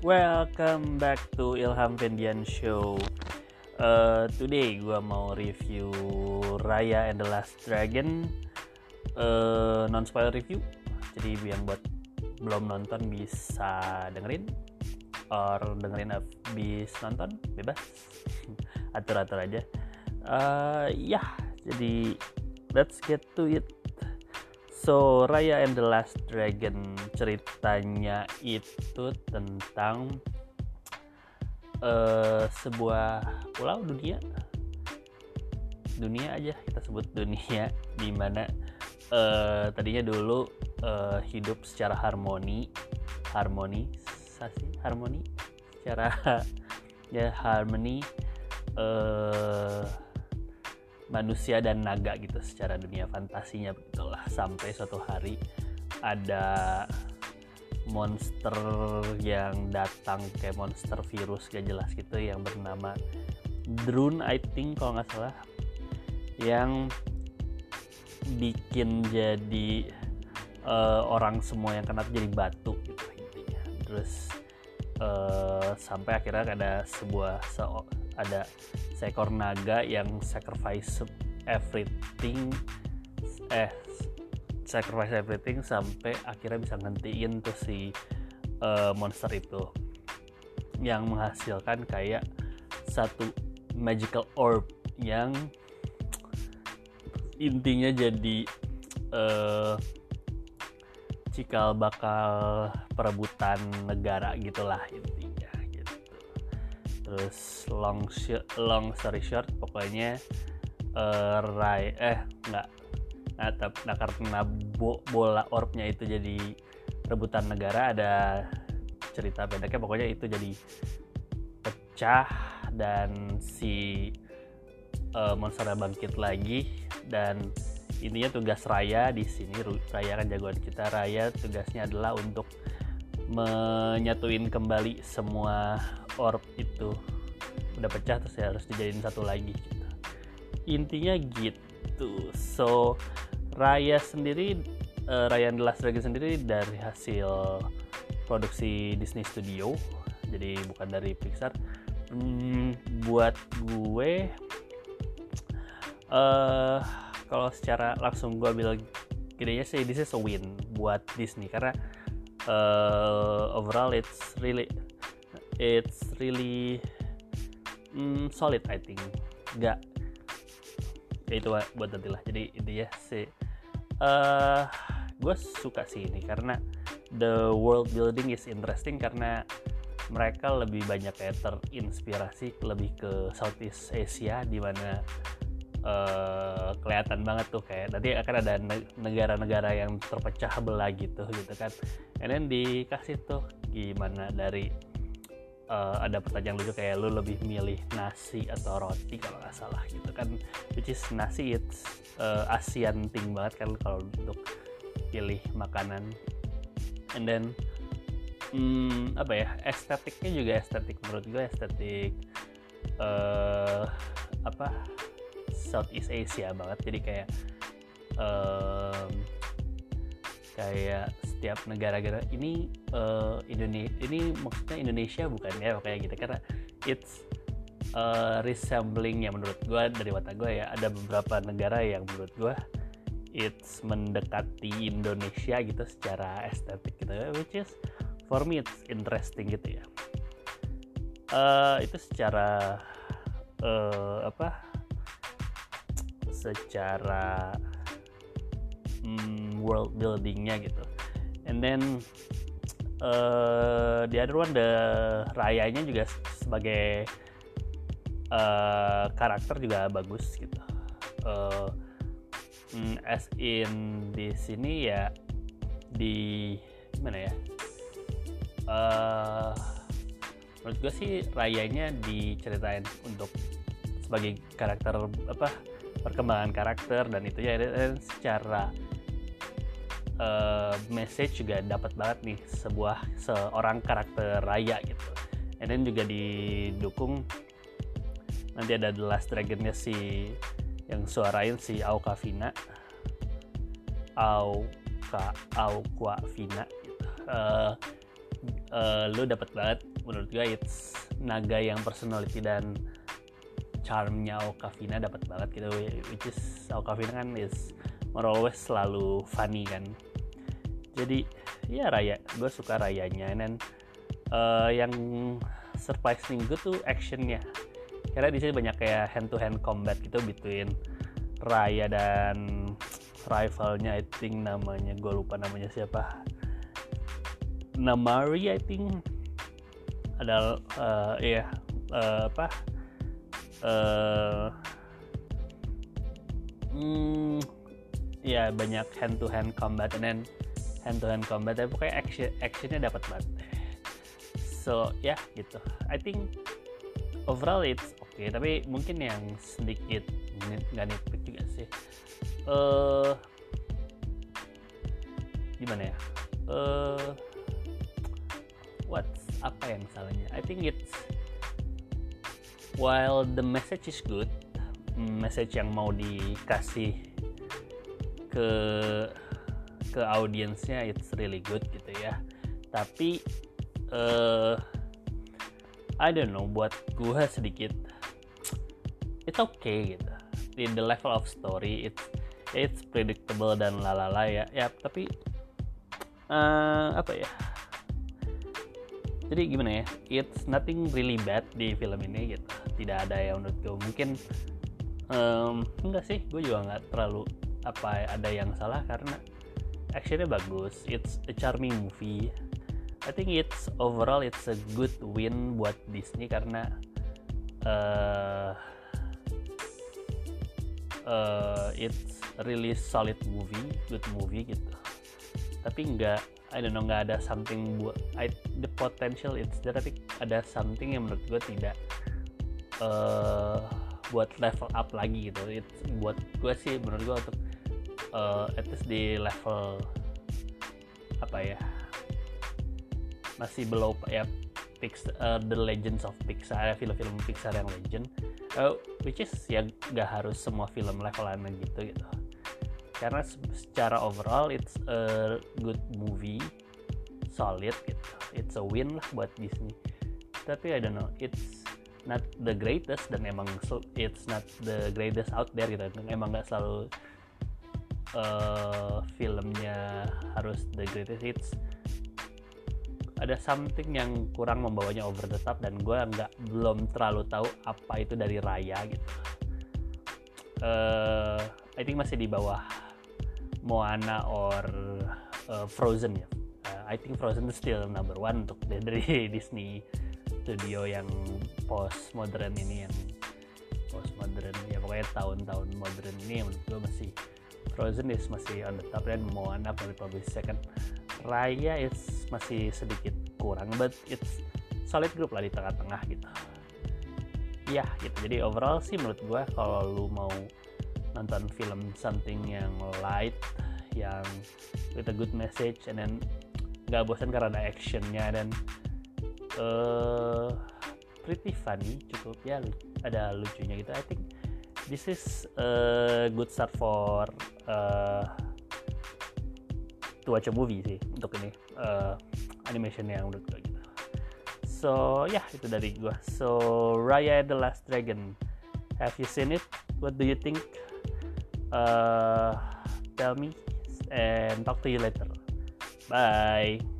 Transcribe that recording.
Welcome back to Ilham Vendian Show. Uh, today gue mau review Raya and the Last Dragon uh, non spoiler review. Jadi yang buat belum nonton bisa dengerin or dengerin habis nonton bebas atur-atur aja. Uh, ya, yeah, jadi let's get to it. So, Raya and the Last Dragon ceritanya itu tentang uh, sebuah pulau dunia. Dunia aja kita sebut dunia di mana uh, tadinya dulu uh, hidup secara harmoni, harmoni, sasi, harmoni, secara ya harmoni uh, manusia dan naga gitu secara dunia fantasinya begitulah. Sampai suatu hari ada monster yang datang kayak monster virus gak jelas gitu yang bernama drone I think kalau nggak salah. Yang bikin jadi uh, orang semua yang kena jadi batu gitu intinya. Terus uh, sampai akhirnya ada sebuah se ada seekor naga yang sacrifice everything eh sacrifice everything sampai akhirnya bisa ngentiin tuh si uh, monster itu. Yang menghasilkan kayak satu magical orb yang intinya jadi uh, cikal bakal perebutan negara gitulah intinya gitu. Terus long long story short pokoknya uh, Rai eh nggak nah, nah karena bo, bola orbnya itu jadi rebutan negara ada cerita pendeknya pokoknya itu jadi pecah dan si uh, monsternya bangkit lagi dan intinya tugas Raya di sini Raya kan jagoan kita. Raya tugasnya adalah untuk menyatuin kembali semua orb itu. Udah pecah terus ya harus dijadiin satu lagi gitu. intinya gitu. So Raya sendiri uh, Raya and the Last Dragon sendiri dari hasil produksi Disney Studio. Jadi bukan dari Pixar. Hmm, buat gue uh, kalau secara langsung gue bilang gini sih this is a win buat Disney. Karena uh, overall it's really it's really mm, solid I think. Nggak ya itu buat nanti lah jadi intinya sih uh, gue suka sih ini karena the world building is interesting karena mereka lebih banyak kayak terinspirasi lebih ke Southeast Asia di mana uh, kelihatan banget tuh kayak nanti akan ada negara-negara yang terpecah belah gitu gitu kan. And then dikasih tuh gimana dari uh, ada pertanyaan lucu kayak lu lebih milih nasi atau roti kalau nggak salah gitu kan. Which is nasi it's uh, Asian thing banget kan kalau untuk pilih makanan. And then hmm, apa ya estetiknya juga estetik. Menurut gue estetik uh, apa Southeast Asia banget. Jadi kayak um, kayak setiap negara-negara ini uh, Indonesia ini maksudnya Indonesia bukan ya kayak gitu. Karena it's uh, resembling ya menurut gue dari mata gue ya ada beberapa negara yang menurut gue it's mendekati Indonesia gitu secara estetik gitu. Which is for me it's interesting gitu ya. Uh, itu secara uh, apa secara um, world buildingnya gitu. And then uh, the other one the rayanya juga sebagai uh, karakter juga bagus gitu. Uh, as in di sini ya di gimana ya? Uh, menurut gue sih rayanya diceritain untuk sebagai karakter apa perkembangan karakter dan itu ya dan secara uh, message juga dapat banget nih sebuah seorang karakter raya gitu. And then juga didukung. Nanti ada The Last Dragonnya si yang suarain si Auka Vina Auka Auka Vina gitu. uh, uh, lu dapat banget. Menurut gue it's naga yang personality dan charmnya Okavina dapat banget gitu which is Okavina kan is more always selalu funny kan. Jadi ya raya gue suka rayanya. Dan uh, yang surprising gue tuh actionnya. Karena di sini banyak kayak hand to hand combat gitu between Raya dan rivalnya I think namanya gue lupa namanya siapa. Namari I think. Ada uh, ya uh, apa uh, ya banyak hand to hand combat and then hand to hand combat tapi pokoknya action actionnya dapat banget so ya yeah, gitu. I think overall it's okay tapi mungkin yang sedikit nggak nitpick juga sih. Uh, gimana ya? Uh, what's apa yang salahnya? I think it's while the message is good message yang mau dikasih ke ke audiensnya it's really good gitu ya. Tapi uh, I don't know buat gue sedikit it's okay gitu. Di the level of story it's it's predictable dan lalala ya. Ya tapi uh, apa ya? Jadi gimana ya? It's nothing really bad di film ini gitu tidak ada menurut gue mungkin um, enggak sih gue juga nggak terlalu apa ada yang salah karena actionnya bagus it's a charming movie. I think it's overall it's a good win buat Disney karena uh, uh, it's really solid movie good movie gitu. Tapi nggak I don't know nggak ada something buat the potential it's there tapi ada something yang menurut gue tidak uh, buat level up lagi gitu. It's, buat gue sih menurut gue untuk uh, at least di level apa ya masih below ya Pixar, uh, The Legends of Pixar film-film Pixar yang legend. Uh, which is ya gak harus semua film levelan gitu gitu. Karena secara overall it's a good movie solid gitu. It's a win lah buat Disney. Tapi I don't know it's not the greatest dan emang it's not the greatest out there gitu. Emang nggak selalu uh, filmnya harus the greatest. Hits ada something yang kurang membawanya over the top dan gue nggak belum terlalu tahu apa itu dari Raya gitu. Uh, I think masih di bawah Moana or uh, Frozen ya. Uh, I think Frozen still number one untuk dari Disney Studio yang post modern ini yang post modern ya pokoknya tahun-tahun modern ini yang menurut gue masih Frozen is masih on the top dan Moana baru probably second. Raya is masih sedikit kurang but it's solid group lah di tengah-tengah gitu. Ya gitu. Jadi overall sih menurut gue kalau lu mau nonton film something yang light yang with a good message and then nggak bosan karena ada actionnya dan uh, pretty funny cukup ya ada lucunya gitu. I think this is a good start for uh, to watch a movie sih untuk ini uh, animation yang menurut gue gitu. So ya yeah, itu dari gue so Raya the Last Dragon have you seen it? What do you think? Uh, tell me and talk to you later. Bye